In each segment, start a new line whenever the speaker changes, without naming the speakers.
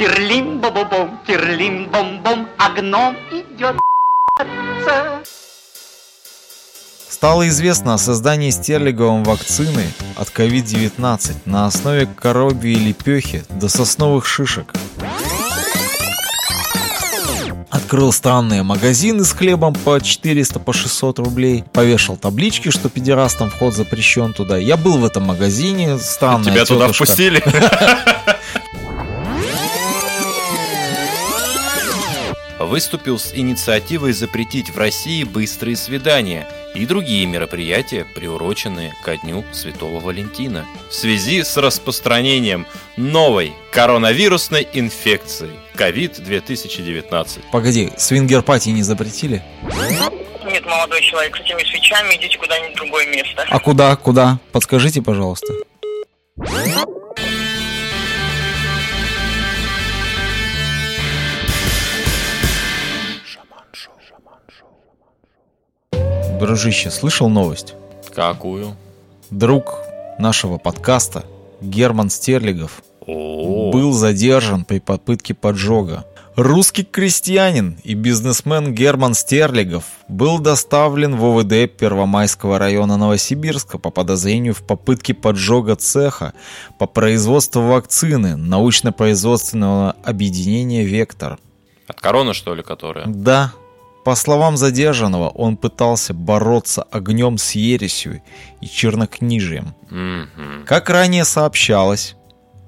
Тирлим-бом-бом, тирлим-бом-бом, а гном идет
Стало известно о создании Стерлиговым вакцины от COVID-19 на основе коробьей лепехи до сосновых шишек. Открыл странные магазины с хлебом по 400 по 600 рублей. Повешал таблички, что педерастам вход запрещен туда. Я был в этом магазине. Странная
Тебя туда
тетушка.
впустили? Выступил с инициативой запретить в России быстрые свидания и другие мероприятия, приуроченные ко Дню Святого Валентина в связи с распространением новой коронавирусной инфекции COVID-2019.
Погоди, свингер-пати не запретили?
Нет, молодой человек, с этими свечами идите куда-нибудь в другое место.
А куда, куда? Подскажите, пожалуйста. Дружище, слышал новость?
Какую?
Друг нашего подкаста Герман Стерлигов
О,
был задержан при попытке поджога. Русский крестьянин и бизнесмен Герман Стерлигов был доставлен в ОВД Первомайского района Новосибирска по подозрению в попытке поджога цеха по производству вакцины научно-производственного объединения «Вектор».
от короны, что ли, которая?
Да, по словам задержанного, он пытался бороться огнем с ересью и чернокнижием.
Мгм.
Как ранее сообщалось,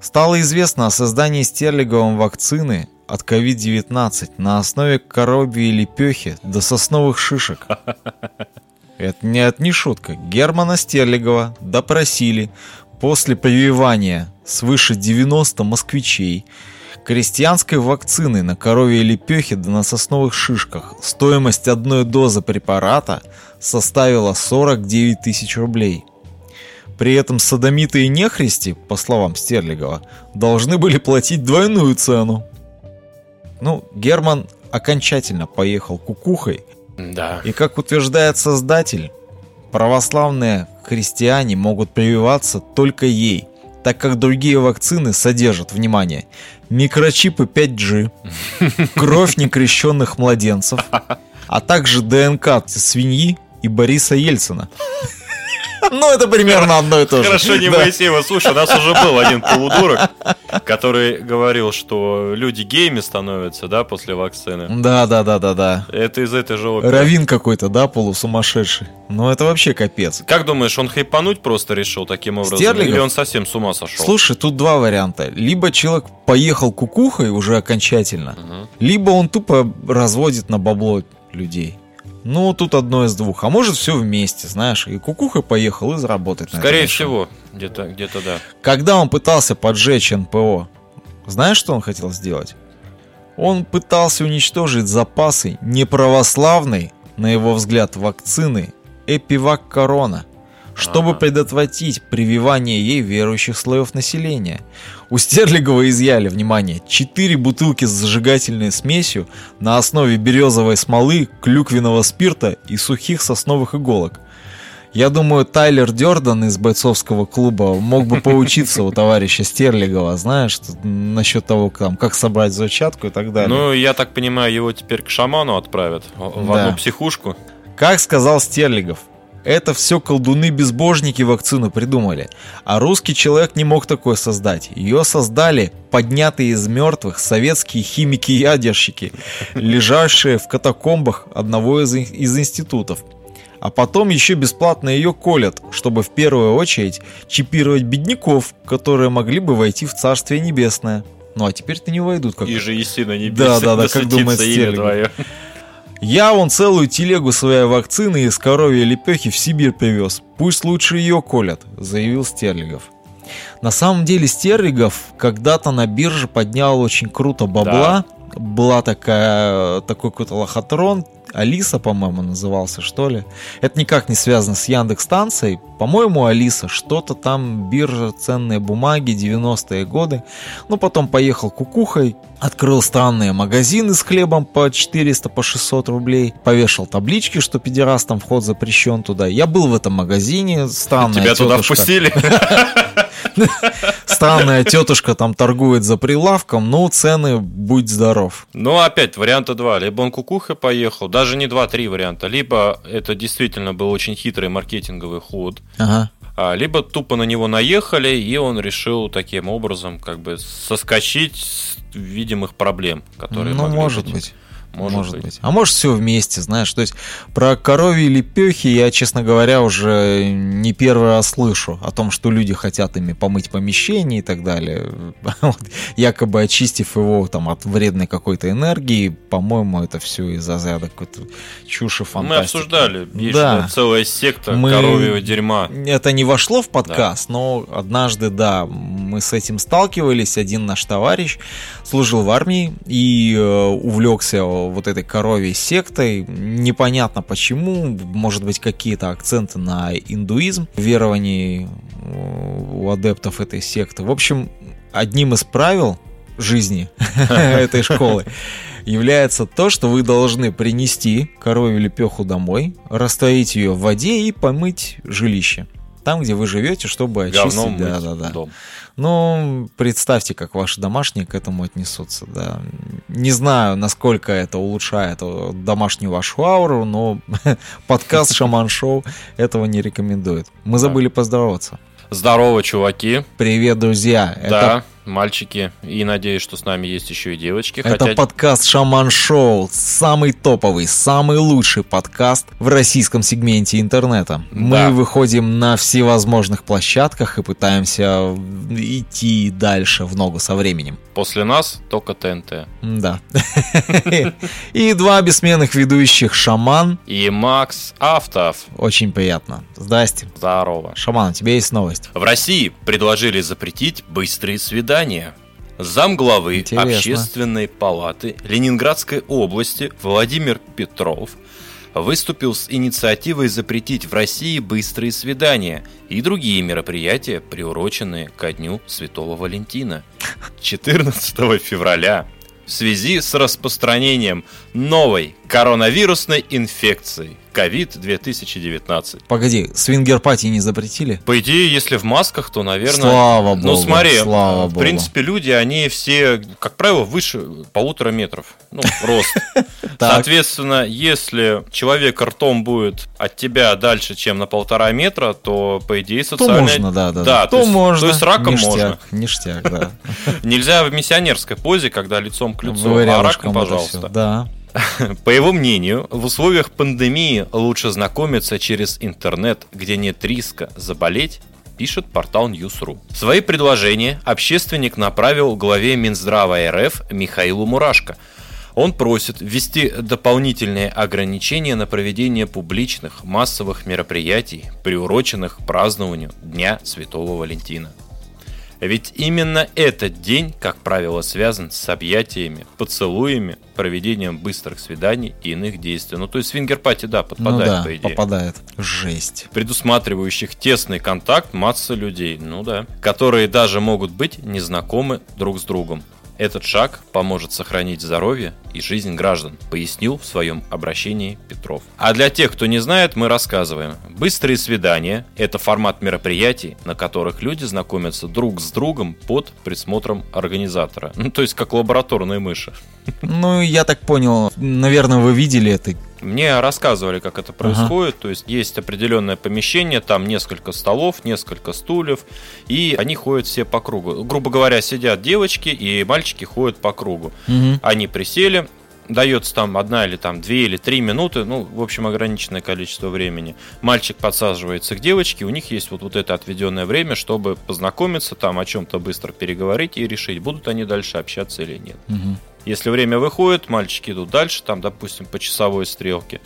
стало известно о создании Стерлиговым вакцины от COVID-19 на основе коробьей лепехи до сосновых шишек. Это нет, не шутка. Германа Стерлигова допросили после прививания свыше 90 москвичей крестьянской вакцины на коровьей лепехе да на сосновых шишках. Стоимость одной дозы препарата составила 49 тысяч рублей. При этом садомиты и нехристи, по словам Стерлигова, должны были платить двойную цену. Ну, Герман окончательно поехал кукухой,
Да.
и как утверждает создатель, православные христиане могут прививаться только ей, так как другие вакцины содержат, внимание, микрочипы 5G, кровь некрещенных младенцев, а также ДНК свиньи и Бориса Ельцина. Ну, это примерно одно и то же.
Хорошо, не. Моисеева. Слушай, у нас уже был один полудурок, который говорил, что люди геями становятся, да, после вакцины.
Да, да, да, да, да.
Это из этой же оперы.
Равин какой-то, да, полусумасшедший. Ну, это вообще капец.
Как думаешь, он хайпануть просто решил таким образом?
Стерлигов?
Или он совсем с ума сошел?
Слушай, тут два варианта. Либо человек поехал кукухой уже окончательно,
Мгм.
либо он тупо разводит на бабло людей. Ну, тут одно из двух. А может, все вместе, знаешь. И кукухой поехал и заработать
Скорее всего, где-то, где-то да.
Когда он пытался поджечь НПО, знаешь, что он хотел сделать? Он пытался уничтожить запасы неправославной, на его взгляд, вакцины Эпивак Корона, чтобы
Ага.
предотвратить прививание ей верующих слоев населения. У Стерлигова изъяли, внимание, 4 бутылки с зажигательной смесью на основе березовой смолы, клюквенного спирта и сухих сосновых иголок. Я думаю, Тайлер Дёрдан из бойцовского клуба мог бы поучиться у товарища Стерлигова, знаешь, насчет того, там, как собрать зачатку и так далее.
Ну, я так понимаю, его теперь к шаману отправят. В в
Да.
одну психушку.
Как сказал Стерлигов, это все колдуны-безбожники вакцину придумали, а русский человек не мог такое создать. Ее создали поднятые из мертвых советские химики-ядерщики, лежащие в катакомбах одного из, из институтов. А потом еще бесплатно ее колят, чтобы в первую очередь чипировать бедняков, которые могли бы войти в Царствие Небесное. Ну а теперь-то не войдут, как
И же истина не
Да, да, да, как думает
твое.
Я вон целую телегу своей вакцины из коровьей лепехи в Сибирь привез. Пусть лучше ее колят, заявил Стерлигов. На самом деле Стерлигов когда-то на бирже поднял очень круто бабла. Была такая, такой какой-то лохотрон, Алиса, по-моему, назывался, что ли. Это никак не связано с Яндекс станцией. По-моему, Алиса, что-то там, биржа, ценные бумаги, 90-е годы. Ну, потом поехал кукухой, открыл странные магазины с хлебом по 400, по 600 рублей, повешал таблички, что педерастам вход запрещен туда. Я был в этом магазине, странная
Тебя туда
тетушка.
впустили?
Странная тетушка там торгует за прилавком, но цены будь здоров.
Ну, опять, варианта два. Либо он кукухой поехал, даже не два-три варианта. Либо это действительно был очень хитрый маркетинговый ход,
Ага.
а, либо тупо на него наехали, и он решил таким образом как бы соскочить с видимых проблем, которые
Ну, может быть.
Может, быть.
А может все вместе, знаешь. То есть про коровьи лепехи я, честно говоря, уже не первый раз слышу о том, что люди хотят ими помыть помещение и так далее. Вот, якобы очистив его там от вредной какой-то энергии, по-моему, это все из разряда какой-то чуши фантастики.
Мы обсуждали, есть
Да.
целая секта
Мы-
коровьего дерьма.
Это не вошло в подкаст, но однажды, да, мы с этим сталкивались. Один наш товарищ служил в армии и э, увлекся вот этой коровьей сектой. Непонятно почему. Может быть, какие-то акценты на индуизм, верований э, у адептов этой секты. В общем, одним из правил жизни этой школы является то, что вы должны принести коровью лепеху домой, растворить ее в воде и помыть жилище. Там, где вы живете, чтобы очистить. Да, да, да.
дом.
Ну, представьте, как ваши домашние к этому отнесутся, да. Не знаю, насколько это улучшает э, домашнюю вашу ауру, но подкаст Шаман Шоу этого не рекомендует. Мы забыли поздороваться.
Здорово, чуваки.
Привет, друзья.
Да, мальчики. И надеюсь, что с нами есть еще и девочки.
Это
хотя
подкаст Шаман Шоу, самый топовый, самый лучший подкаст в российском сегменте интернета. Мы
Да.
выходим на всевозможных площадках и пытаемся идти дальше в ногу со временем.
после нас только ТНТ.
Да. И два бессменных ведущих Шаман.
И Макс Автов.
Очень приятно. Здрасте.
Здорово.
Шаман, у тебя есть новость.
В России предложили запретить быстрые свидания. Замглавы
Интересно.
Общественной палаты Ленинградской области Владимир Петров выступил с инициативой запретить в России быстрые свидания и другие мероприятия, приуроченные ко Дню Святого Валентина. 14 февраля в связи с распространением новой коронавирусной инфекции COVID-2019.
Погоди, свингер-пати не запретили?
По идее, если в масках, то, наверное...
Слава
Ну,
богу,
смотри,
слава
в
богу.
принципе, люди, они все, как правило, выше полутора метров. Ну, рост. Соответственно, если человек ртом будет от тебя дальше, чем на полтора метра, то, по идее,
То
социальная...
можно, да, да.
Да,
то,
то
можно.
то есть раком можно.
Ништяк, да.
Нельзя в миссионерской позе, когда лицом к лицу, а раком, пожалуйста.
Да.
По его мнению, в условиях пандемии лучше знакомиться через интернет, где нет риска заболеть, пишет портал News.ru. Свои предложения общественник направил главе Минздрава РФ Михаилу Мурашко. Он просит ввести дополнительные ограничения на проведение публичных массовых мероприятий, приуроченных к празднованию Дня Святого Валентина. Ведь именно этот день, как правило, связан с объятиями, поцелуями, проведением быстрых свиданий и иных действий. Ну, то есть свингер-пати, да,
Ну
подпадает,
да,
по идее.
попадает. Жесть.
Предусматривающих тесный контакт масса людей, ну да, которые даже могут быть незнакомы друг с другом. Этот шаг поможет сохранить здоровье и жизнь граждан, пояснил в своем обращении Петров. А для тех, кто не знает, мы рассказываем. Быстрые свидания – это формат мероприятий, на которых люди знакомятся друг с другом под присмотром организатора. Ну, то есть как лабораторные мыши.
Ну, я так понял, наверное, вы видели это.
Мне рассказывали, как это происходит. То есть есть определенное помещение, там несколько столов, несколько стульев, и они ходят все по кругу. Грубо говоря, сидят девочки и мальчики ходят по кругу.
Мгм.
Они присели, дается там одна или там две или три минуты, ну, в общем, ограниченное количество времени. Мальчик подсаживается к девочке, у них есть вот, вот это отведенное время, чтобы познакомиться, там о чем-то быстро переговорить и решить, будут они дальше общаться или нет.
Мгм.
Если время выходит, мальчики идут дальше, там, допустим, по часовой стрелке.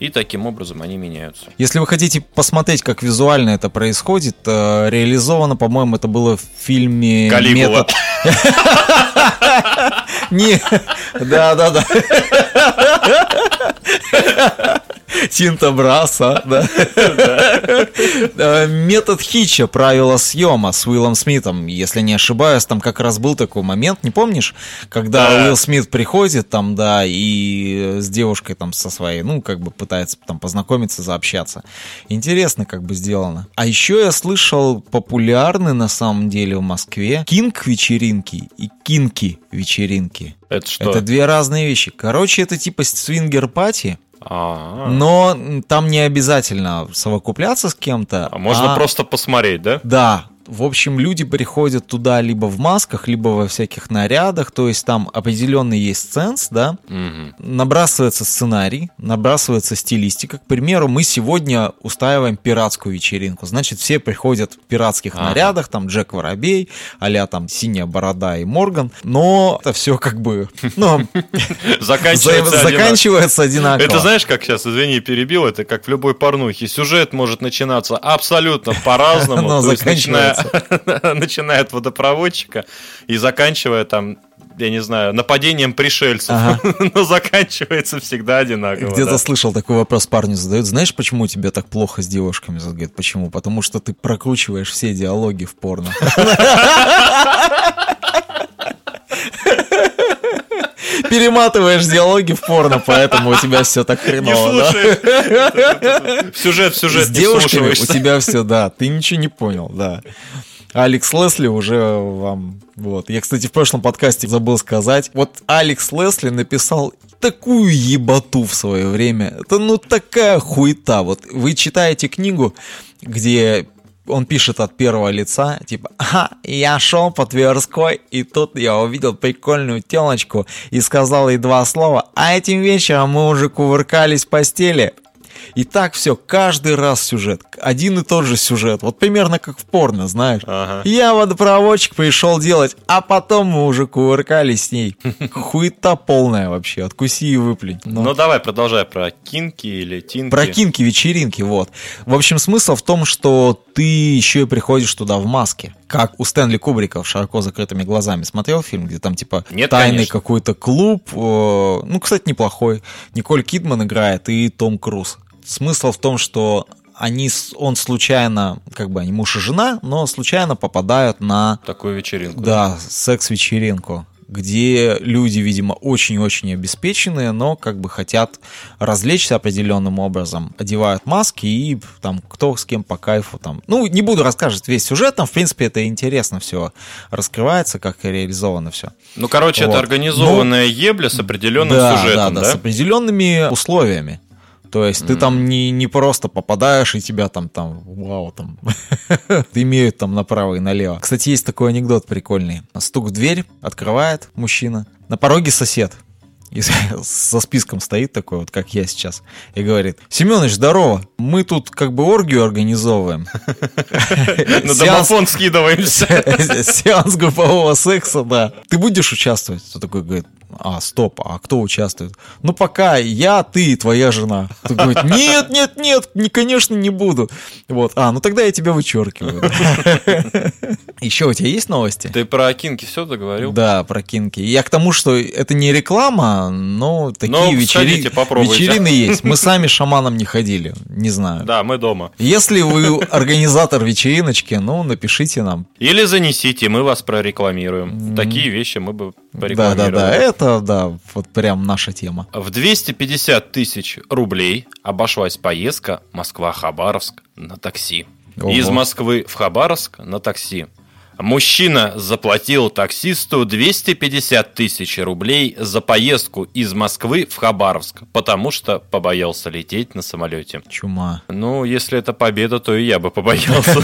И таким образом они меняются.
Если вы хотите посмотреть, как визуально это происходит, э, реализовано, по-моему, это было в фильме
Калигула.
Не, да, да, да. Тинта Браса, да. Э, Метод Хитча, правила съема с Уиллом Смитом, если не ошибаюсь, там как раз был такой момент, не помнишь, когда
Да.
Уилл Смит приходит там, да, и с девушкой там со своей, ну, как бы пытается там познакомиться, заобщаться. Интересно как бы сделано. А еще я слышал популярны на самом деле в Москве кинг-вечеринки и кинки-вечеринки.
Это что?
Это две разные вещи. Короче, это типа свингер-пати,
А,
но там не обязательно совокупляться с кем-то.
а можно
а-
просто посмотреть, да?
Да. В общем, люди приходят туда либо в масках, либо во всяких нарядах, то есть там определенный есть сенс, да,
Мгм.
набрасывается сценарий, набрасывается стилистика. К примеру, мы сегодня устраиваем пиратскую вечеринку. Значит, все приходят в пиратских
Ага.
нарядах, там Джек Воробей, а там Синяя Борода и Морган. Но это все как бы, ну,
Заканчивается
за-
одинаково. Это знаешь, как сейчас, извини, перебил, это как в любой порнухе. Сюжет может начинаться абсолютно по-разному.
Но
начиная, начиная от водопроводчика и заканчивая там, я не знаю, нападением пришельцев.
Ага.
Но заканчивается всегда одинаково.
Где-то
да.
слышал такой вопрос парню задают. Знаешь, почему тебе так плохо с девушками? Он Говорит, почему? Потому что ты прокручиваешь все диалоги в порно. Перематываешь диалоги в порно, поэтому у тебя все так
Не
хреново. да?
слушай. В Сюжет, сюжет
С
не
девушками у тебя все, да. Ты ничего не понял, да. Алекс Лесли уже вам... Вот. Я, кстати, в прошлом подкасте забыл сказать. Вот Алекс Лесли написал такую ебату в свое время. Это ну такая хуета. Вот вы читаете книгу, где он пишет от первого лица, типа, ага, я шел по Тверской, и тут я увидел прикольную телочку и сказал ей два слова, а этим вечером мы уже кувыркались в постели. И так все, каждый раз сюжет, один и тот же сюжет, вот примерно как в порно, знаешь.
Ага.
Я водопроводчик пришел делать, а потом мы уже кувыркались с ней. Хуета полная вообще, откуси и выплюнь. Ну.
Ну давай, продолжай про кинки или тинки.
Про кинки, вечеринки, вот. В общем, смысл в том, что ты еще и приходишь туда в маске. Как у Стэнли Кубрика в широко закрытыми глазами. Смотрел фильм, где там типа
Нет,
тайный какой-то клуб. э, Ну, кстати, неплохой. Николь Кидман играет и Том Круз. Смысл в том, что они, он случайно, как бы они муж и жена, но случайно попадают на
Такую вечеринку.
да, секс-вечеринку, где люди, видимо, очень-очень обеспеченные, но как бы хотят развлечься определенным образом, одевают маски и там кто с кем по кайфу там. Ну, не буду рассказывать весь сюжет, там, в принципе, это интересно все раскрывается, как реализовано все.
Ну, короче,
Вот.
это организованная ебля с определенным
да,
сюжетом,
да,
да?
да, с определенными условиями. То есть ты там не, не просто попадаешь, и тебя там, там, вау, там, имеют там направо и налево. Кстати, есть такой анекдот прикольный. Стук в дверь, открывает мужчина. На пороге сосед. И со списком стоит такой, вот как я сейчас, и говорит, Семенович, здорово, мы тут как бы оргию организовываем.
На домофон скидываемся.
Сеанс группового секса, да. Ты будешь участвовать? Кто такой говорит, а, стоп, а кто участвует? Ну, пока я, ты и твоя жена. Ты говорит, нет, нет, нет, не, конечно, не буду. Вот, а, ну тогда я тебя вычеркиваю. Еще у тебя есть новости?
Ты про кинки все договорил?
Да, про кинки. Я к тому, что это не реклама, но такие
Но
вечери-
сходите, попробуйте.
вечерины есть. Мы сами шаманом не ходили, не знаю.
Да, мы дома.
Если вы организатор вечериночки, ну, напишите нам.
Или занесите, мы вас прорекламируем. Такие вещи мы бы
Да,
порекламировали.
да, да, это, да, вот прям наша тема.
В 250 тысяч рублей обошлась поездка Москва-Хабаровск на такси.
Ого.
Из Москвы в Хабаровск на такси. Мужчина заплатил таксисту 250 тысяч рублей за поездку из Москвы в Хабаровск, потому что побоялся лететь на самолете.
Чума.
Ну, если это победа, то и я бы побоялся.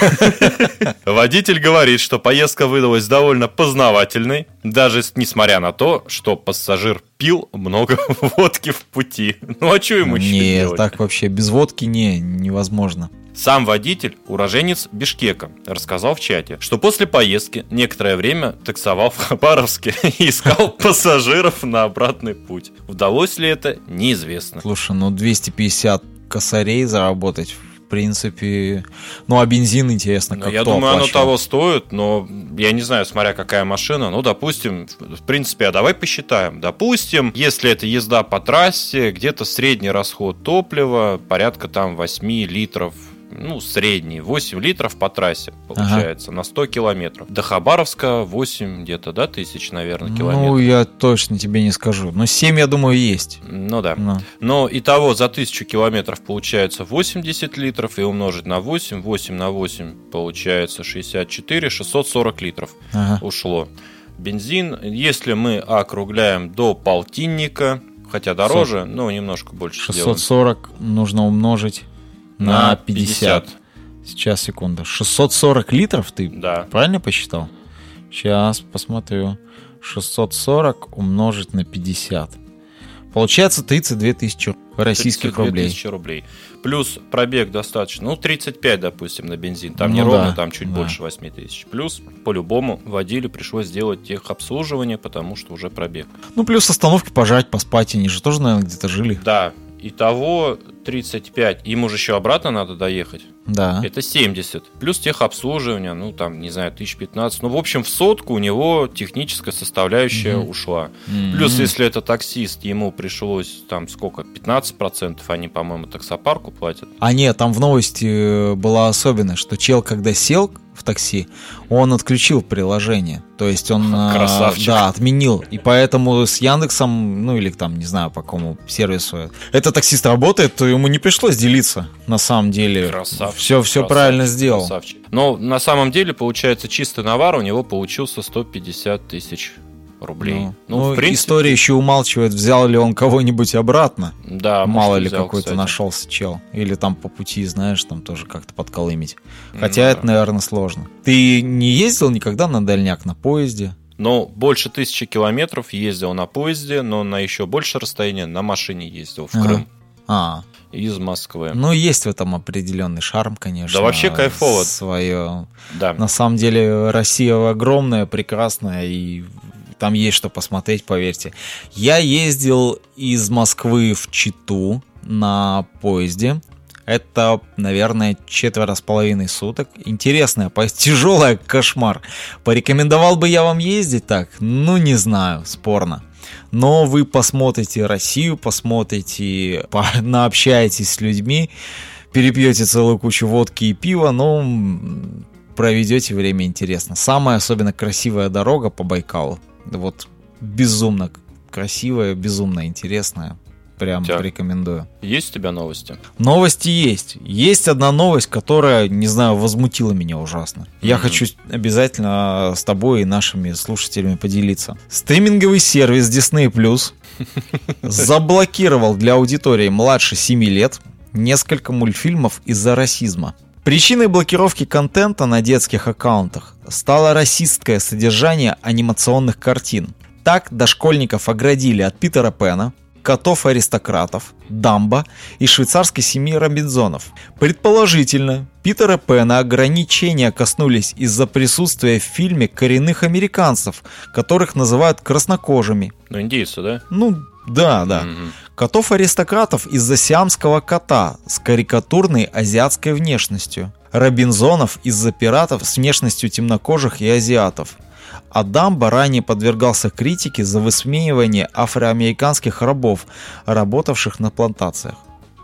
Водитель говорит, что поездка выдалась довольно познавательной, даже несмотря на то, что пассажир пил много водки в пути. Ну, а что ему еще
Не,
делать?
так вообще без водки не, невозможно.
Сам водитель, уроженец Бишкека, рассказал в чате, что после поездки некоторое время таксовал в Хабаровске и искал пассажиров на обратный путь. Удалось ли это, неизвестно.
Слушай, ну 250 косарей заработать принципе... Ну, а бензин, интересно,
Ну,
как
я
кто
думаю, оно
оплачивал?
того стоит, но я не знаю, смотря какая машина. Ну, допустим, в принципе, а давай посчитаем. Допустим, если это езда по трассе, где-то средний расход топлива порядка там 8 литров ну, средний, 8 литров по трассе, получается, на 100 километров. До Хабаровска 8 где-то, да, тысяч, наверное,
Ну,
километров.
я точно тебе не скажу. Но 7, я думаю, есть.
Ну да.
Ну.
Но итого за 1000 километров получается 80 литров и умножить на 8, 8 на 8 получается 64, 640 литров
Ага.
ушло. Бензин, если мы округляем до полтинника, хотя дороже, но немножко больше делаем.
640 нужно умножить на 50. Сейчас, секунду. 640 литров ты
Да.
правильно посчитал? Сейчас посмотрю. 640 умножить на 50. Получается 32 тысячи российских
32
рублей.
тысячи рублей. Плюс пробег достаточно, ну, 35, допустим, на бензин. Там не
Ну
ровно,
да,
там чуть
да.
больше 8 тысяч. Плюс, по-любому, водителю пришлось сделать техобслуживание, потому что уже пробег.
Ну, плюс остановки пожать, поспать. Они же тоже, наверное, где-то жили.
Да, итого 35. Им уже еще обратно надо доехать.
Да.
Это 70. Плюс техобслуживание, ну, там, не знаю, 1015. Ну, в общем, в сотку у него техническая составляющая
Мгм.
ушла.
М.
Плюс, если это таксист, ему пришлось, там, сколько, 15%, они, по-моему, таксопарку платят.
А нет, там в новости была особенность, что чел, когда сел в такси, он отключил приложение. То есть он э,
Красавчик.
да, отменил. И поэтому с Яндексом, ну или там, не знаю, по какому сервису этот таксист работает, то ему не пришлось делиться на самом деле.
Красавчик.
Все, все
красавчик,
правильно сделал.
красавчик. Но на самом деле, получается, чистый навар у него получился 150 тысяч рублей.
Ну,
Ну,
ну,
в принципе,
история еще умалчивает, взял ли он кого-нибудь обратно.
да,
Мало
может,
ли какой-то нашелся чел. Или там по пути, знаешь, там тоже как-то подколымить. Хотя
Ну
это,
да.
наверное, сложно. Ты не ездил никогда на дальняк на поезде?
Но больше тысячи километров ездил на поезде, но на еще больше расстояния на машине ездил в. Крым
А,
из Москвы.
ну есть в этом определенный шарм, конечно.
Да вообще кайфово.
Свое.
да.
На самом деле Россия огромная, прекрасная, и там есть что посмотреть, поверьте. Я ездил из Москвы в Читу на поезде. Это, наверное, четверо с половиной суток. Интересная поездка, тяжелая, кошмар. Порекомендовал бы я вам ездить так? Ну, не знаю, спорно. Но вы посмотрите Россию, посмотрите, по- наобщаетесь с людьми, перепьете целую кучу водки и пива, но м, проведете время интересно. Самая особенно красивая дорога по Байкалу. Вот безумно красивая, безумно интересная. Прям
Так.
рекомендую.
Есть у тебя новости?
Новости есть. Есть одна новость, которая, не знаю, возмутила меня ужасно. Я
Мгм.
хочу обязательно с тобой и нашими слушателями поделиться. Стриминговый сервис Disney Plus заблокировал для аудитории младше 7 лет несколько мультфильмов из-за расизма. Причиной блокировки контента на детских аккаунтах стало расистское содержание анимационных картин. Так дошкольников оградили от Питера Пэна, котов-аристократов, Дамба и швейцарской семьи Робинзонов. Предположительно, Питера Пэна ограничения коснулись из-за присутствия в фильме коренных американцев, которых называют краснокожими.
Ну, индейцы, да?
Ну, да, да.
Мгм.
Котов-аристократов из-за сиамского кота с карикатурной азиатской внешностью. Робинзонов из-за пиратов с внешностью темнокожих и азиатов. А Дамбо ранее подвергался критике за высмеивание афроамериканских рабов, работавших на плантациях.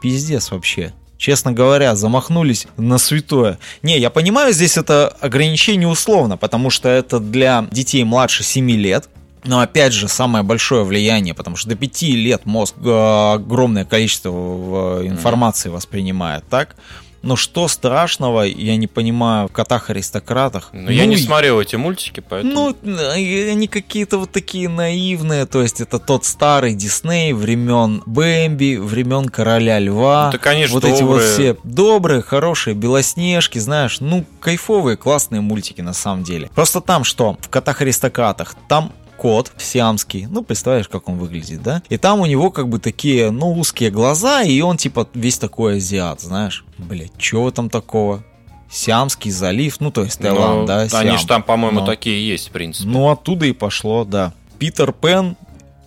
Пиздец вообще. Честно говоря, замахнулись на святое. Не, я понимаю, здесь это ограничение условно, потому что это для детей младше 7 лет. Но опять же, самое большое влияние, потому что до 5 лет мозг э, огромное количество информации воспринимает, так? Но что страшного, я не понимаю, в котах-аристократах.
Но я не
и-
смотрел эти мультики, поэтому...
ну, э, они какие-то вот такие наивные, то есть это тот старый Дисней времен Бэмби, времен Короля Льва.
Это, конечно,
вот эти вот
добрые.
все добрые, хорошие, белоснежки, знаешь, ну, кайфовые, классные мультики на самом деле. Просто там что, в Котах-аристократах, там кот сиамский, ну, представляешь, как он выглядит, да? И там у него как бы такие, ну, узкие глаза, и он типа весь такой азиат, знаешь? Блять, чего там такого? Сиамский залив, ну, то есть Таиланд,
Ну,
да,
Они
Сиам.
же там, по-моему,
Ну.
такие есть, в принципе.
Ну, оттуда и пошло, да. Питер Пен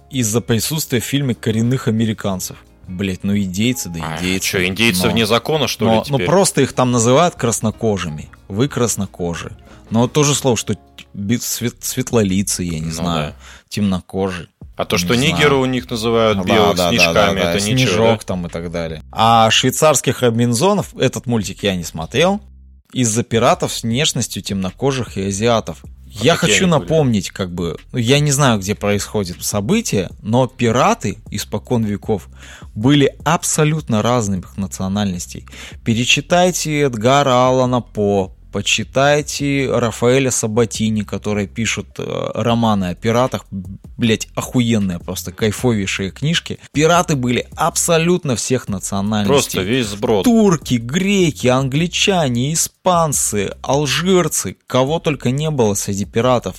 из-за присутствия в фильме коренных американцев. Блять, ну индейцы, да
А,
индейцы.
что, индейцы
Но-
вне закона, что
но,
ли,
ну
теперь?
просто их там называют краснокожими. Вы краснокожие. Но вот то же слово, что свет- светлолицый, я не
Ну
знаю, темнокожий.
А то,
не
что
знаю.
нигеры у них называют
Да,
белых
да, да,
снежками,
да, да,
это
снежок
ничего, да?
там и так далее. А швейцарских робинзонов, этот мультик я не смотрел, из-за пиратов с внешностью темнокожих и азиатов. Я хочу
были?
напомнить, как бы, ну, я не знаю, где происходит событие, но пираты испокон веков были абсолютно разных национальностей. Перечитайте Эдгара Аллана По, почитайте Рафаэля Сабатини, которые пишут э, романы о пиратах, блять, охуенные просто, кайфовейшие книжки. Пираты были абсолютно всех национальностей.
Просто весь сброд.
Турки, греки, англичане, испанцы, алжирцы, кого только не было среди пиратов.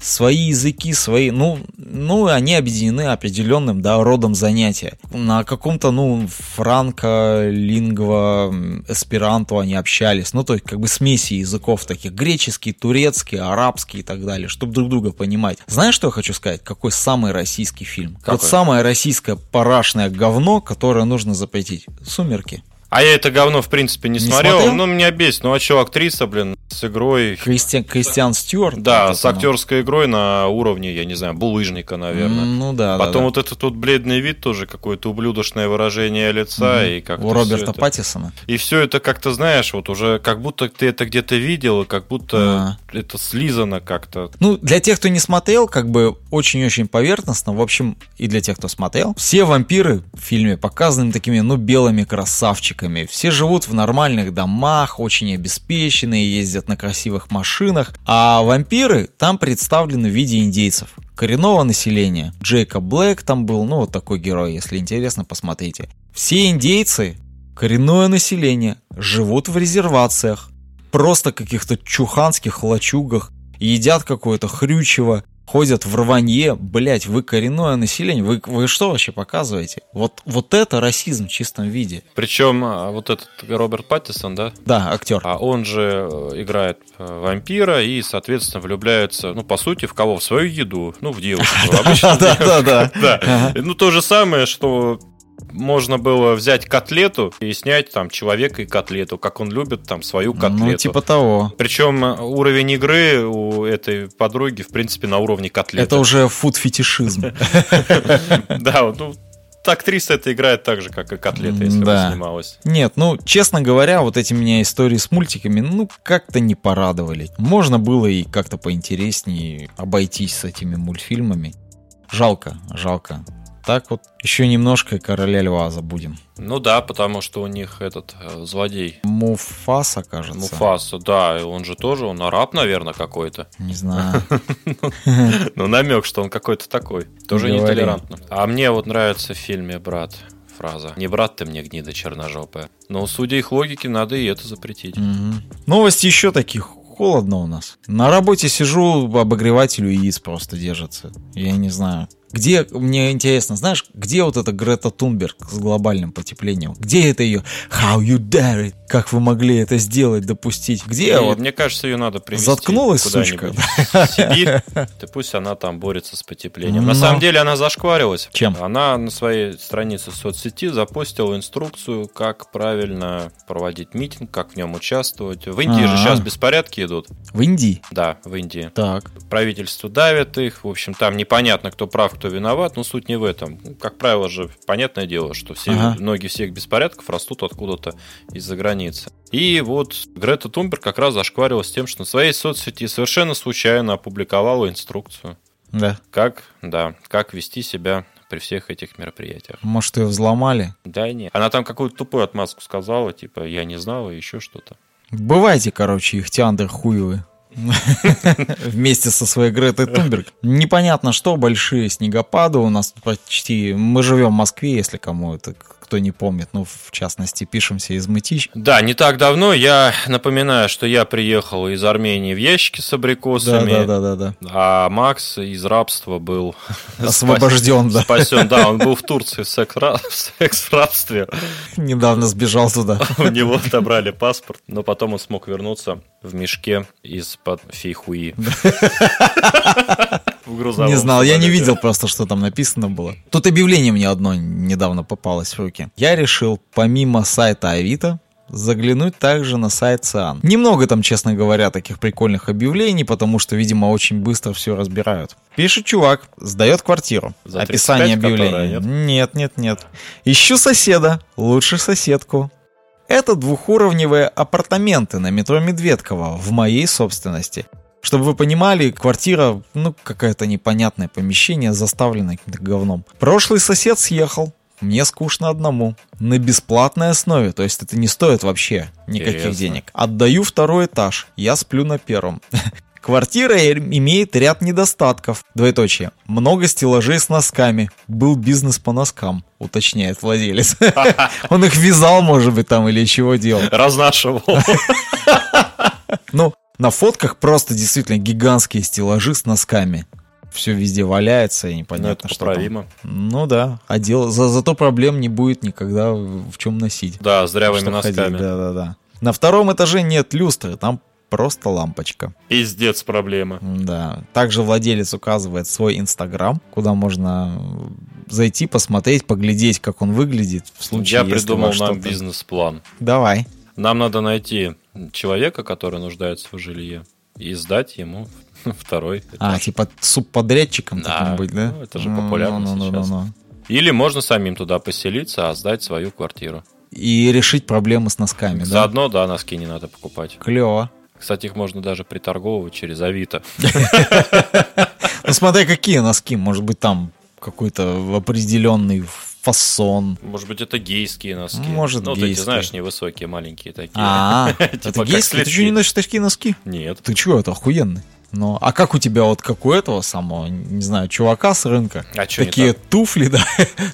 Свои языки, свои, ну, ну, они объединены определенным, да, родом занятия. На каком-то, ну, франко, лингво, эсперанто они общались, ну, то есть, как бы смеси языков таких, греческий, турецкий, арабский и так далее, чтобы друг друга понимать. Знаешь, что я хочу сказать? Какой самый российский фильм? Вот
Какой?
самое российское парашное говно, которое нужно запретить. «Сумерки».
А я это говно, в принципе, не,
Не
смотрел.
смотрел?
Ну, меня бесит. Ну, а что, актриса, блин, с игрой...
Кристиан, Кристиан Стюарт.
Да,
вот
с
это, ну.
актерской игрой на уровне, я не знаю, булыжника, наверное.
Ну да,
Потом
да,
вот этот вот бледный вид тоже какое-то ублюдочное выражение лица и
да.
как
у Роберта Паттисона.
И все это как-то, знаешь, вот уже как будто ты это где-то видел, и как будто это слизано как-то.
Ну, для тех, кто не смотрел, как бы очень-очень поверхностно, в общем, и для тех, кто смотрел, все вампиры в фильме показаны такими, ну, белыми красавчиками. Все живут в нормальных домах, очень обеспеченные, ездят на красивых машинах, а вампиры там представлены в виде индейцев. Коренного населения. Джейкоб Блэк там был, ну, вот такой герой, если интересно, посмотрите. Все индейцы, коренное население, живут в резервациях, просто каких-то чуханских лачугах, едят какое-то хрючево, ходят в рванье, блять, вы коренное население, вы, вы что вообще показываете? Вот, вот это расизм в чистом виде.
Причем а, вот этот Роберт Паттисон, да,
Да, актер.
а он же э, играет э, вампира и, соответственно, влюбляется, ну, по сути, в кого? В свою еду, ну, в девушку.
да, да. Да.
Ну, то же самое, что можно было взять котлету и снять там человека и котлету, как он любит там свою котлету.
Ну, типа того.
Причем э, уровень игры у этой подруги, в принципе, на уровне котлеты.
Это уже фуд-фетишизм.
Да, ну, актриса это играет так же, как и котлета, если
Да.
бы снималась.
Нет, ну, честно говоря, вот эти меня истории с мультиками, ну, как-то не порадовали. Можно было и как-то поинтереснее обойтись с этими мультфильмами. Жалко, жалко. Так вот, еще немножко короля льва забудем.
Ну да, потому что у них этот э, злодей
Муфаса, кажется.
Муфаса, да, он же тоже, он араб, наверное, какой-то.
Не знаю.
Ну, намек, что он какой-то такой. Тоже нетолерантно. А мне вот нравится в фильме «Брат» фраза. Не брат ты мне, гнида черножопая. Но, судя их логике, надо и это запретить.
Новости еще таких. Холодно у нас. На работе сижу, обогреватель яиц просто держится. Я не знаю. Где, мне интересно, знаешь, где вот эта Грета Тунберг с глобальным потеплением? Где это ее How you dare it? Как вы могли это сделать, допустить? Где
И
вот
Мне кажется, ее надо привести
Заткнулась,
Сибирь. Да пусть она там борется с потеплением. На самом деле она зашкварилась.
Чем?
Она на своей странице в соцсети запустила инструкцию, как правильно проводить митинг, как в нем участвовать. В Индии же
А.
сейчас беспорядки идут.
в Индии?
Да, в Индии.
Так.
Правительство давит их. В общем, там непонятно, кто прав, кто виноват. Но суть не в этом. Ну, Как правило же, понятное дело, что все,
Ага.
ноги всех беспорядков растут откуда-то из-за границы. И вот Грета Тунберг как раз зашкварилась тем, что на своей соцсети совершенно случайно опубликовала инструкцию,
Да.
как, да, как вести себя при всех этих мероприятиях.
Может, ее взломали?
Да и нет. Она там какую-то тупую отмазку сказала, типа, я не знала, еще что-то.
Бывайте, короче, их тиандр хуевы. Вместе со своей Гретой Тунберг. Непонятно что, большие снегопады у нас почти... Мы живем в Москве, если кому это кто не помнит. Ну, в частности, пишемся из Мытищ.
Да, не так давно я напоминаю, что я приехал из Армении в ящике с абрикосами,
Да-да-да-да.
а Макс из рабства был
Освобожден, да.
спасен. Да, он был в Турции в секс-рабстве.
Недавно сбежал туда.
У него отобрали паспорт, но потом он смог вернуться в мешке из-под фейхуи.
Не знал, я не видел просто, что там написано было. Тут объявление мне одно недавно попалось в руки. Я решил, помимо сайта Авито, заглянуть также на сайт Циан. Немного там, честно говоря, таких прикольных объявлений, потому что, видимо, очень быстро все разбирают. Пишет чувак, сдает квартиру.
За 35
Описание объявления.
которая,
Нет, нет, нет. Ищу соседа, лучше соседку. Это двухуровневые апартаменты на метро Медведково в моей собственности. Чтобы вы понимали, квартира, ну, какое-то непонятное помещение, заставленное каким-то говном. Прошлый сосед съехал. Мне скучно одному. На бесплатной основе, то есть это не стоит вообще никаких
Интересно.
денег. Отдаю второй этаж, я сплю на первом. Квартира имеет ряд недостатков. Двоеточие. Много стеллажей с носками. Был бизнес по носкам, уточняет владелец. Он их вязал, может быть, там или чего делал.
Разнашивал.
Ну, на фотках просто действительно гигантские стеллажи с носками. Все везде валяется и
Ну,
непонятно,
это
что там.
поправимо.
Ну да, а дело, за, зато проблем не будет никогда в чем носить.
Да, с дрявыми
Чтоб ходить,
носками.
Да-да-да. На втором этаже нет люстры, там просто лампочка.
Пиздец проблема.
Да. Также владелец указывает свой инстаграм, куда можно зайти, посмотреть, поглядеть, как он выглядит в случае,
Я придумал нам бизнес-план.
Давай.
Нам надо найти человека, который нуждается в жилье, и сдать ему второй
А,
этаж.
типа субподрядчиком
Да,
таким быть, да?
ну, это же популярно
Ну, ну, ну,
сейчас.
ну, ну.
Или можно самим туда поселиться, а сдать свою квартиру.
И решить проблемы с носками, да?
Заодно, да, носки не надо покупать.
Клево.
Кстати, их можно даже приторговывать через Авито.
Ну, смотря какие носки. Может быть, там какой-то определенный фасон.
Может быть, это гейские носки.
Может,
ну,
гейские.
знаешь, невысокие, маленькие такие.
А,
Типа
это гейские? Ты что, не носишь такие носки?
Нет.
Ты чё, это охуенный. Ну, а как у тебя вот как у этого самого, не знаю, чувака с рынка?
А
Такие туфли, да?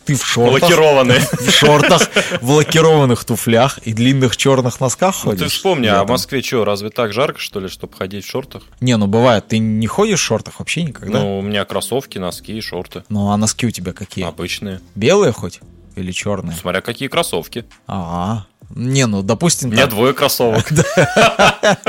Ты в шортах.
Лакированные.
В шортах, в лакированных туфлях и длинных черных носках
Ну,
ходишь.
ты вспомни, а в? Москве что, разве так жарко, что ли, чтобы ходить в шортах?
Не, ну бывает, ты не ходишь в шортах вообще никогда?
Ну, у меня кроссовки, носки и шорты.
Ну, а носки у тебя какие?
Обычные.
Белые хоть? Или черные?
Смотря какие кроссовки.
А, не, ну, допустим,
У меня
там-
двое кроссовок.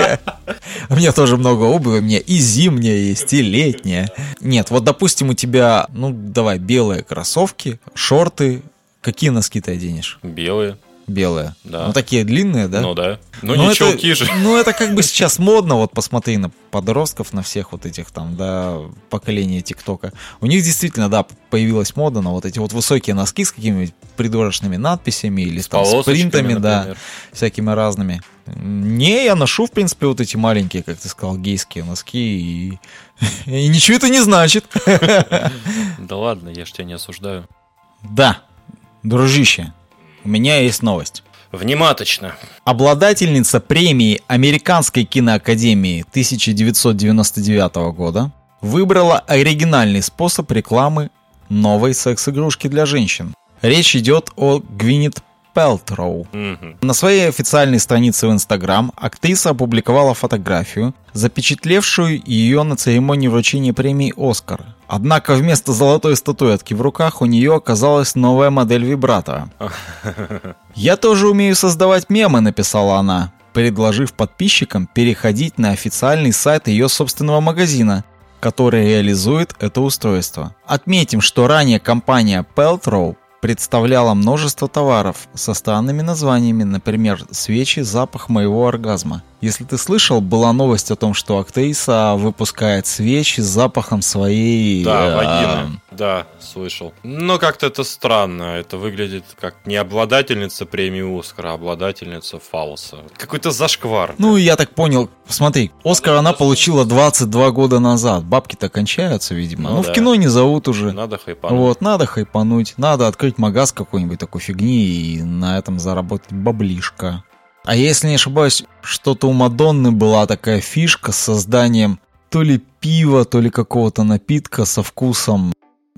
У меня тоже много обуви, у меня и зимняя есть, и летняя. Нет, вот допустим у тебя, ну давай, белые кроссовки, шорты. Какие носки ты оденешь?
Белые.
Белые.
Да.
Ну такие длинные, да?
Ну да. Ну,
Ну,
не
это-
чулки же.
Ну это как бы сейчас модно, вот посмотри на подростков, на всех вот этих там, да, поколения ТикТока. У них действительно, да, появилась мода на вот эти вот высокие носки с какими-нибудь придурочными надписями или там с принтами, да, всякими разными. Не, я ношу, в принципе, вот эти маленькие, как ты сказал, гейские носки, и, и ничего это не значит.
Да ладно, я ж тебя не осуждаю.
Да, дружище, у меня есть новость.
Внимательно.
Обладательница премии Американской киноакадемии 1999 года выбрала оригинальный способ рекламы новой секс-игрушки для женщин. Речь идет о Гвинет Пелтроу.
Мгм.
На своей официальной странице в Инстаграм актриса опубликовала фотографию, запечатлевшую ее на церемонии вручения премии «Оскар». Однако вместо золотой статуэтки в руках у нее оказалась новая модель вибратора. «Я тоже умею создавать мемы», — написала она, предложив подписчикам переходить на официальный сайт ее собственного магазина, который реализует это устройство. Отметим, что ранее компания Peltrow представляла множество товаров со странными названиями, например, свечи «Запах моего оргазма». Если ты слышал, была новость о том, что актриса выпускает свечи с запахом своей...
Да,
э,
вагины. Да, слышал. Но как-то это странно. Это выглядит как не обладательница премии Оскара, а обладательница фалоса. Какой-то зашквар.
Ну, я так понял. Смотри, Оскар она получила 22 года назад. Бабки-то кончаются, видимо.
Ну
Ну,
да.
в кино не зовут уже.
Надо хайпануть.
Вот, надо хайпануть, надо открыть магаз какой-нибудь такой фигни и на этом заработать баблишко. А если не ошибаюсь, что-то у Мадонны была такая фишка с созданием то ли пива, то ли какого-то напитка со вкусом,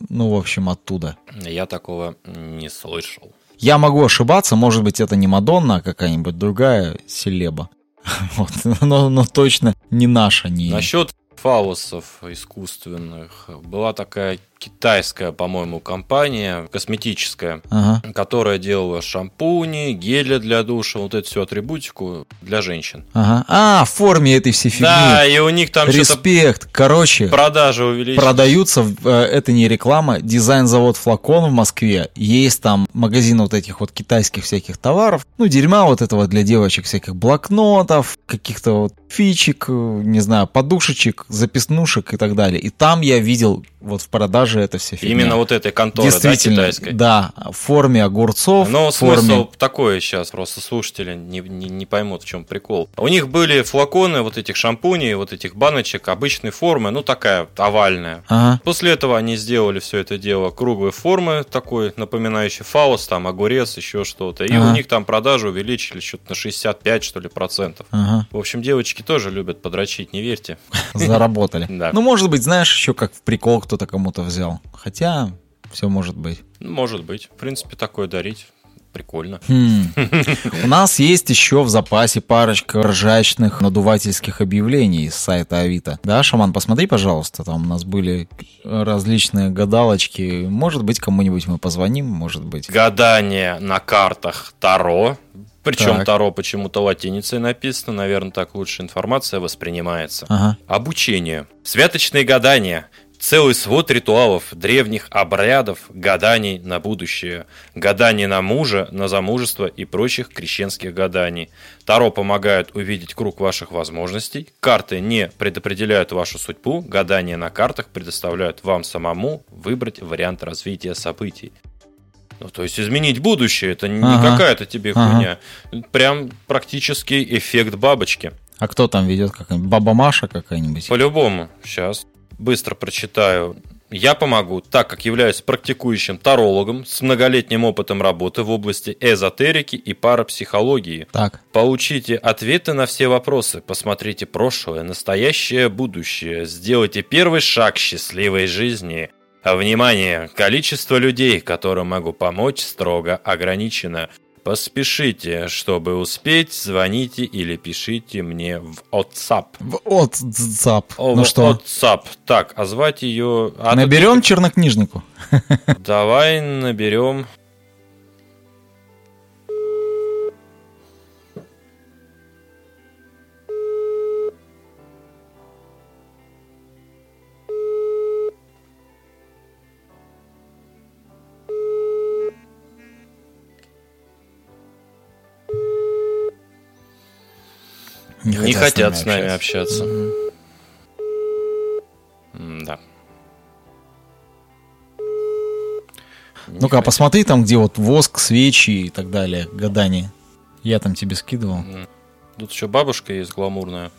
ну, в общем, оттуда.
Я такого не слышал.
Я могу ошибаться, может быть, это не Мадонна, а какая-нибудь другая селеба. Вот. Но, но точно не наша, не...
Насчет фалосов искусственных. Была такая китайская, по-моему, компания, косметическая,
Ага.
которая делала шампуни, гели для душа, вот эту всю атрибутику для женщин.
Ага. А, в форме этой всей фигни.
Да, и у них там
Респект. Короче,
продажи увеличились.
продаются, э, это не реклама, дизайн-завод «Флакон» в Москве. Есть там магазин вот этих вот китайских всяких товаров. Ну, дерьма вот этого для девочек, всяких блокнотов, каких-то вот фичек, э, не знаю, подушечек, записнушек и так далее. И там я видел вот в продаже это все фигня.
Именно вот этой конторы, да,
Действительно,
китайской.
да, в форме огурцов,
Но
форме...
смысл такой сейчас, просто слушатели не, не, не поймут, в чем прикол. У них были флаконы вот этих шампуней, вот этих баночек обычной формы, ну такая овальная.
Ага.
После этого они сделали все это дело круглой формы, такой напоминающий фаус, там огурец, еще что-то. И
Ага.
у них там продажи увеличили что-то на 65, что ли, процентов.
Ага.
В общем, девочки тоже любят подрочить, не верьте.
Заработали.
Да.
Ну, может быть, знаешь, еще как в прикол кто-то кому-то взял. Хотя, все может быть.
Может быть. В принципе, такое дарить прикольно.
Хм. У нас есть еще в запасе парочка ржачных надувательских объявлений с сайта Авито. Да, Шаман, посмотри, пожалуйста, там у нас были различные гадалочки. Может быть, кому-нибудь мы позвоним, может быть.
Гадание на картах Таро. Причем
Так.
Таро почему-то латиницей написано, наверное, так лучше информация воспринимается.
Ага.
Обучение. Святочные гадания. Целый свод ритуалов, древних обрядов, гаданий на будущее, гаданий на мужа, на замужество и прочих крещенских гаданий. Таро помогает увидеть круг ваших возможностей. Карты не предопределяют вашу судьбу. Гадания на картах предоставляют вам самому выбрать вариант развития событий. Ну, то есть изменить будущее, это не
Ага.
какая-то тебе
Ага.
хуйня. Прям практически эффект бабочки.
А кто там ведет? Какая-нибудь? Баба Маша какая-нибудь?
По-любому. Сейчас быстро прочитаю. Я помогу, так как являюсь практикующим тарологом с многолетним опытом работы в области эзотерики и парапсихологии.
Так.
Получите ответы на все вопросы, посмотрите прошлое, настоящее, будущее, сделайте первый шаг счастливой жизни. Внимание! Количество людей, которым могу помочь, строго ограничено. Поспешите, чтобы успеть, звоните или пишите мне в WhatsApp.
В- зап.
О,
Ну
в
что,
WhatsApp. Так, а звать ее... а
наберем чернокнижнику?
Давай наберем... Не хотят с нами общаться. Да.
Ну-ка, а посмотри там, где вот воск, свечи и так далее, гадание. Я там тебе скидывал.
Тут еще бабушка есть гламурная.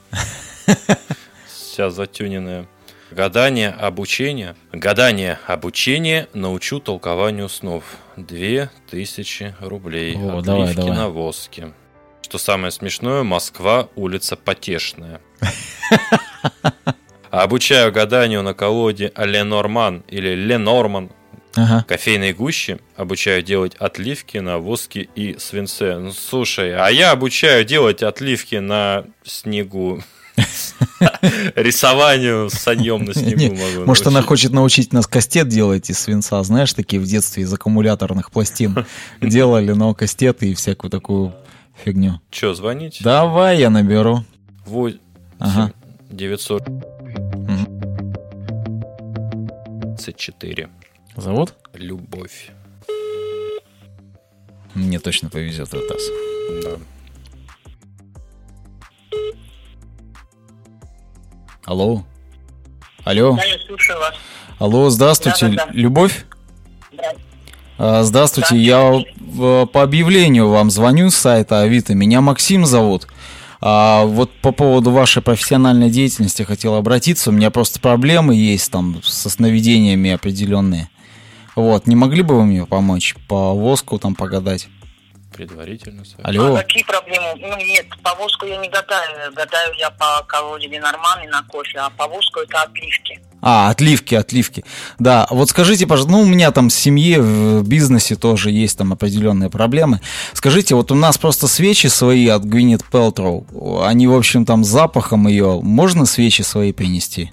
Вся затюненная. Гадание, обучение. Гадание, обучение, научу толкованию снов. Две тысячи рублей.
О, давай, давай.
на воске. Что самое смешное, Москва, улица Потешная. Обучаю гаданию на колоде Ленорман или Ленорман
Ага.
кофейной гуще, обучаю делать отливки на воске и свинце. Ну, слушай, а я обучаю делать отливки на снегу. Рисованию с саньем на снегу
Не,
могу
Может, она хочет научить нас кастет делать из свинца, знаешь, такие в детстве из аккумуляторных пластин делали, но кастеты и всякую такую фигню.
Че, звонить?
Давай я наберу.
Во-
Ага.
900
Мгм.
24.
Зовут?
Любовь.
Мне точно повезет этот раз.
Да.
Алло? Алло?
Да, я слушаю вас.
Алло, здравствуйте,
Да-да-да.
Любовь?
Да.
А, Здравствуйте,
Да.
я по объявлению вам звоню с сайта Авито. Меня Максим зовут. А вот по поводу вашей профессиональной деятельности хотел обратиться. У меня просто проблемы есть там со сновидениями определенные. Вот, не могли бы вы мне помочь по воску там погадать?
Предварительно. совет.
Алло?
А какие проблемы? Ну, нет, повозку я не гадаю. Гадаю я по колоде Ленорман и на кофе, а повозку это отливки.
А, отливки, отливки. Да, вот скажите, пожалуйста, ну, у меня там в семье, в бизнесе тоже есть там определенные проблемы. Скажите, вот у нас просто свечи свои от Гвинет Пелтроу, они, в общем, там запахом ее, можно свечи свои принести?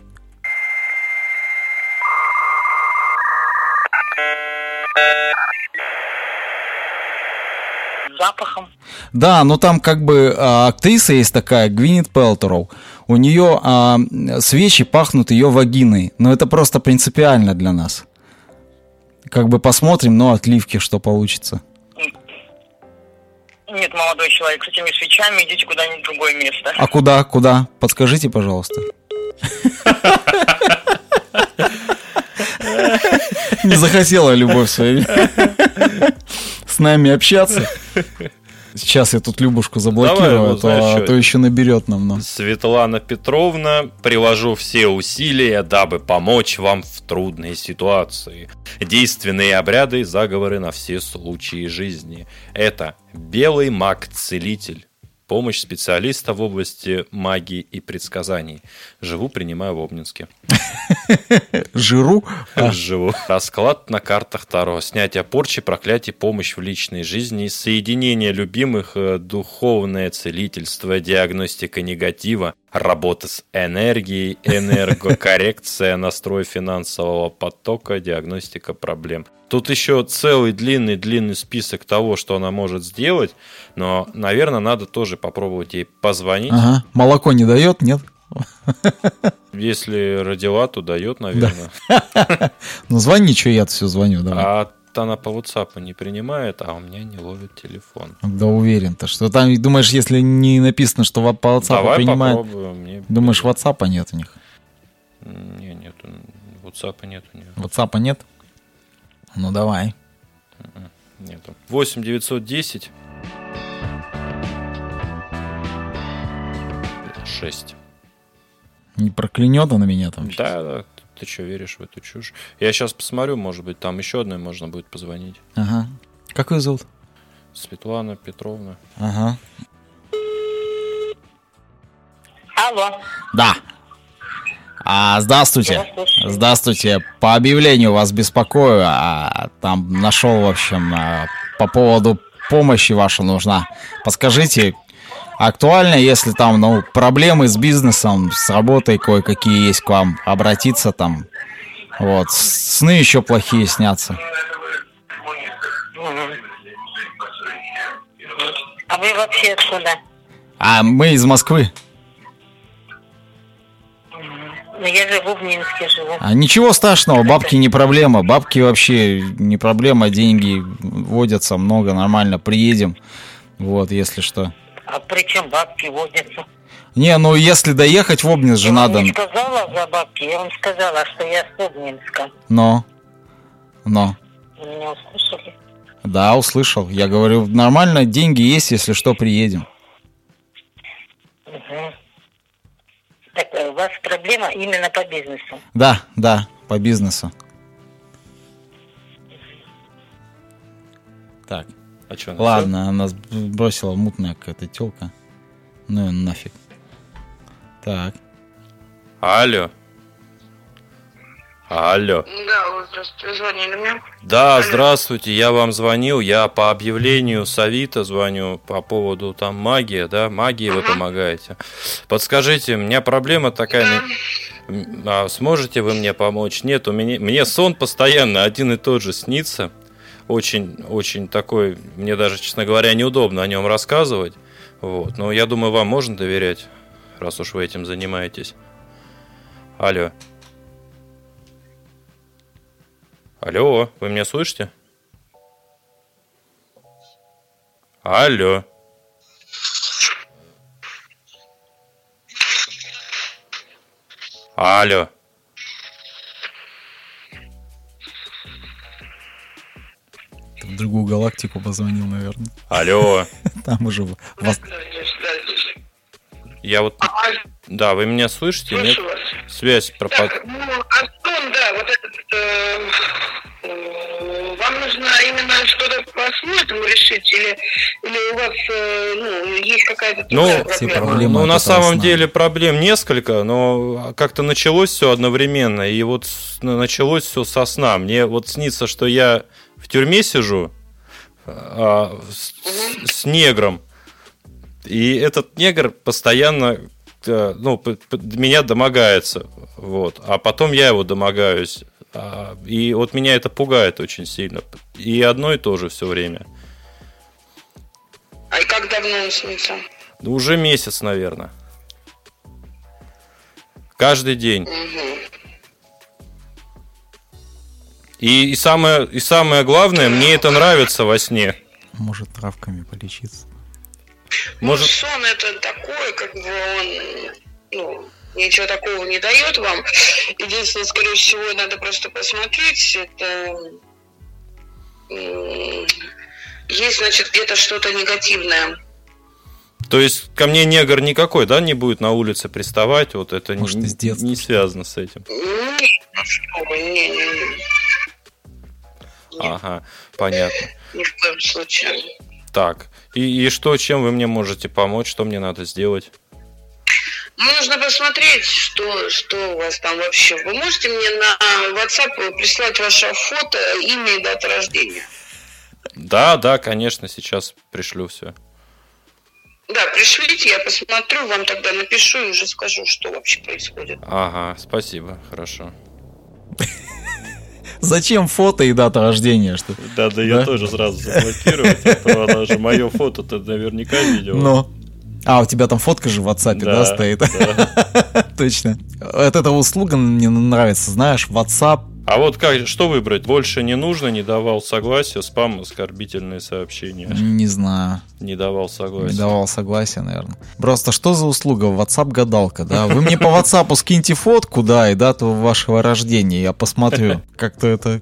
Запахом.
Да, но там как бы а, актриса есть такая, Гвинет Пелтероу. У нее а, свечи пахнут ее вагиной. Но это просто принципиально для нас. Как бы посмотрим, но отливки, что получится.
Нет, молодой человек, с этими свечами идите куда-нибудь в другое место.
А куда, куда? Подскажите, пожалуйста. Не захотела любовь своей с нами общаться. Сейчас я тут Любушку
Давай
заблокирую,
его,
а то,
знаешь,
а
что?
то еще наберет нам. ну.
Светлана Петровна, приложу все усилия, дабы помочь вам в трудной ситуации. Действенные обряды и заговоры на все случаи жизни. Это белый маг-целитель. Помощь специалиста в области магии и предсказаний. Живу, принимаю в Обнинске.
Жиру? А,
Живу. Расклад на картах Таро. Снятие порчи, проклятий, помощь в личной жизни, соединение любимых, э, духовное целительство, диагностика негатива, работа с энергией, энергокоррекция, настрой финансового потока, диагностика проблем. Тут еще целый длинный-длинный список того, что она может сделать, но, наверное, надо тоже попробовать ей позвонить.
Ага. Молоко не дает, нет?
Если родила, то дает, наверное.
Ну звони, что я все звоню, давай.
Она по WhatsApp не принимает, а у меня не ловит телефон.
Да уверен-то, что там, думаешь, если не написано, что по WhatsApp
Давай
принимает,
попробуем. Мне...
думаешь, WhatsApp нет у них?
Не, нет, WhatsApp нет у нее.
WhatsApp нет? Ну давай.
Нету. 8 910 6.
Не проклянет она меня там?
Да, да. Ты что, веришь в эту чушь? Я сейчас посмотрю, может быть, там еще одной можно будет позвонить.
Ага. Как ее зовут?
Светлана Петровна.
Ага.
Алло.
Да. А, здравствуйте. Здравствуйте. По объявлению вас беспокою. А, там нашел, в общем, а, по поводу помощи ваша нужна. Подскажите, актуально, если там, ну, проблемы с бизнесом, с работой кое-какие есть к вам, обратиться там. Вот. Сны еще плохие снятся.
А вы вообще откуда?
А мы из Москвы.
Ну, я живу в Минске, живу.
А ничего страшного, бабки не проблема. Бабки вообще не проблема, деньги водятся много, нормально, приедем. Вот, если что.
А при чем бабки водятся?
Не, ну если доехать в Обнинск же
я
надо.
вам не сказала за бабки, я вам сказала, что я с Обнинска.
Но. Но.
Меня услышали?
Да, услышал. Я говорю, нормально, деньги есть, если что, приедем.
Мгм. Так э, у вас проблема именно по бизнесу.
Да, да, по бизнесу. Так,
А что,
ладно, она бросила мутная какая-то телка. Ну и нафиг. Так.
Алло. Алло.
Да, вот, здравствуйте, вы звонили мне.
Да, здравствуйте, я вам звонил, я по объявлению Савита звоню по поводу там магии, да, магии вы помогаете. Подскажите, у меня проблема такая, м, а сможете вы мне помочь? Нет, у меня, мне сон постоянно один и тот же снится, очень, очень такой, мне даже, честно говоря, неудобно о нем рассказывать, вот, но я думаю, вам можно доверять, раз уж вы этим занимаетесь. Алло. Алло, вы меня слышите? Алло. Алло.
В другую галактику позвонил, наверное.
Алло.
Там уже вас...
Я вот...
А,
Да, вы меня слышите? Нет?
слышу вас.
Связь пропад...
Так, ну, Антон, да, вот этот... э, э, вам нужно именно что-то по этому решить, или, или у вас, э, ну, есть какая-то
Ну,
проблема?
проблемы
Ну, на самом деле проблем несколько, но как-то началось все одновременно. И вот началось все со сна. Мне вот снится, что я в тюрьме сижу а, с, с негром. И этот негр постоянно э, ну, меня домогается. Вот. А потом я его домогаюсь. А, И вот меня это пугает очень сильно. И одно и то же все время.
А и как давно он снится?
Ну, уже месяц, наверное. Каждый день.
Мгм.
И, и, самое, и самое главное, мне это нравится во сне.
Может, травками полечиться.
Может,
Ну, сон это такое, как бы он, ну, ничего такого не дает вам. Единственное, скорее всего, надо просто посмотреть, это есть, значит, где-то что-то негативное.
то есть ко мне негр никакой, да, не будет на улице приставать, вот это не,
Может, детства
не связано с этим.
Нет, ну что вы, не, не, не,
Ага, понятно.
ни в коем случае.
Так, и, и что, чем вы мне можете помочь, что мне надо сделать?
Ну, нужно посмотреть, что, что у вас там вообще. Вы можете мне на WhatsApp прислать ваше фото, имя и дата рождения?
Да, да, конечно, сейчас пришлю все.
Да, пришлите, я посмотрю, вам тогда напишу и уже скажу, что вообще происходит.
Ага, спасибо, хорошо.
Зачем фото и дата рождения? Что?
Да, да,
я
тоже сразу заблокировать, она же мое фото-то наверняка видела.
Ну. А, у тебя там фотка же в WhatsApp, да, стоит? Точно. Вот эта услуга мне нравится, знаешь, WhatsApp.
А вот как, что выбрать? Больше не нужно, не давал согласия, спам, оскорбительные сообщения.
Не знаю.
Не давал согласия.
Не давал согласия, наверное. Просто что за услуга? WhatsApp гадалка, да? Вы мне по WhatsApp скиньте фотку, да, и дату вашего рождения. Я посмотрю. Как-то это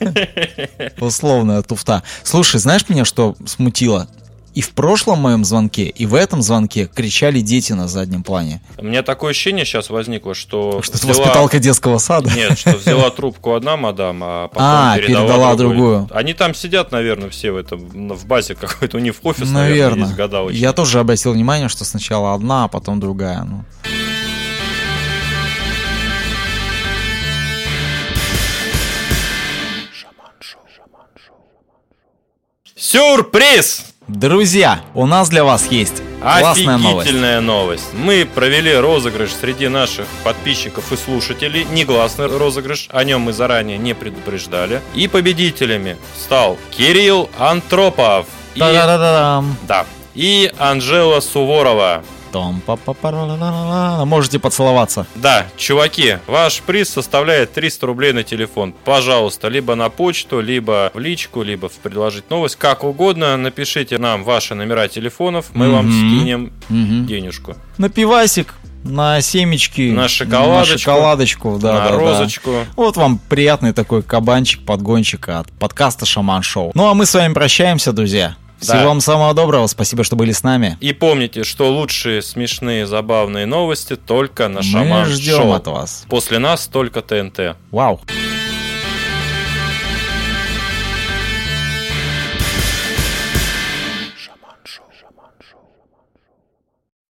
условная туфта. Слушай, знаешь меня что смутило? И в прошлом моем звонке, и в этом звонке кричали дети на заднем плане.
У меня такое ощущение сейчас возникло, что...
Что это
взяла-
воспиталка детского сада.
Нет, что взяла трубку одна мадам, а потом
А,
передала,
передала другую.
Они там сидят, наверное, все в этом, в базе какой-то, у них офис, наверное,
Наверное.
есть гадалочки.
Я тоже обратил внимание, что сначала одна, а потом другая. Ну.
Сюрприз!
Друзья, у нас для вас есть классная новость.
Офигительная новость. Мы провели розыгрыш среди наших подписчиков и слушателей. Негласный розыгрыш. О нем мы заранее не предупреждали. И победителями стал Кирилл Антропов. И, да, и Анжела Суворова.
Том па па па Можете поцеловаться.
Да, чуваки, ваш приз составляет 300 рублей на телефон. Пожалуйста, либо на почту, либо в личку, либо в предложить новость. Как угодно, напишите нам ваши номера телефонов, мы вам скинем денежку.
На пивасик, на семечки,
На шоколадочку,
на шоколадочку, да,
на
да, да.
розочку.
Вот вам приятный такой кабанчик, подгончик от подкаста Шаман Шоу. Ну а мы с вами прощаемся, друзья. Всего
Да.
вам самого доброго, спасибо, что были с нами.
И помните, что лучшие, смешные, забавные новости только на
Мы
Шаман
ждем
Шоу.
от вас.
После нас только ТНТ.
Вау.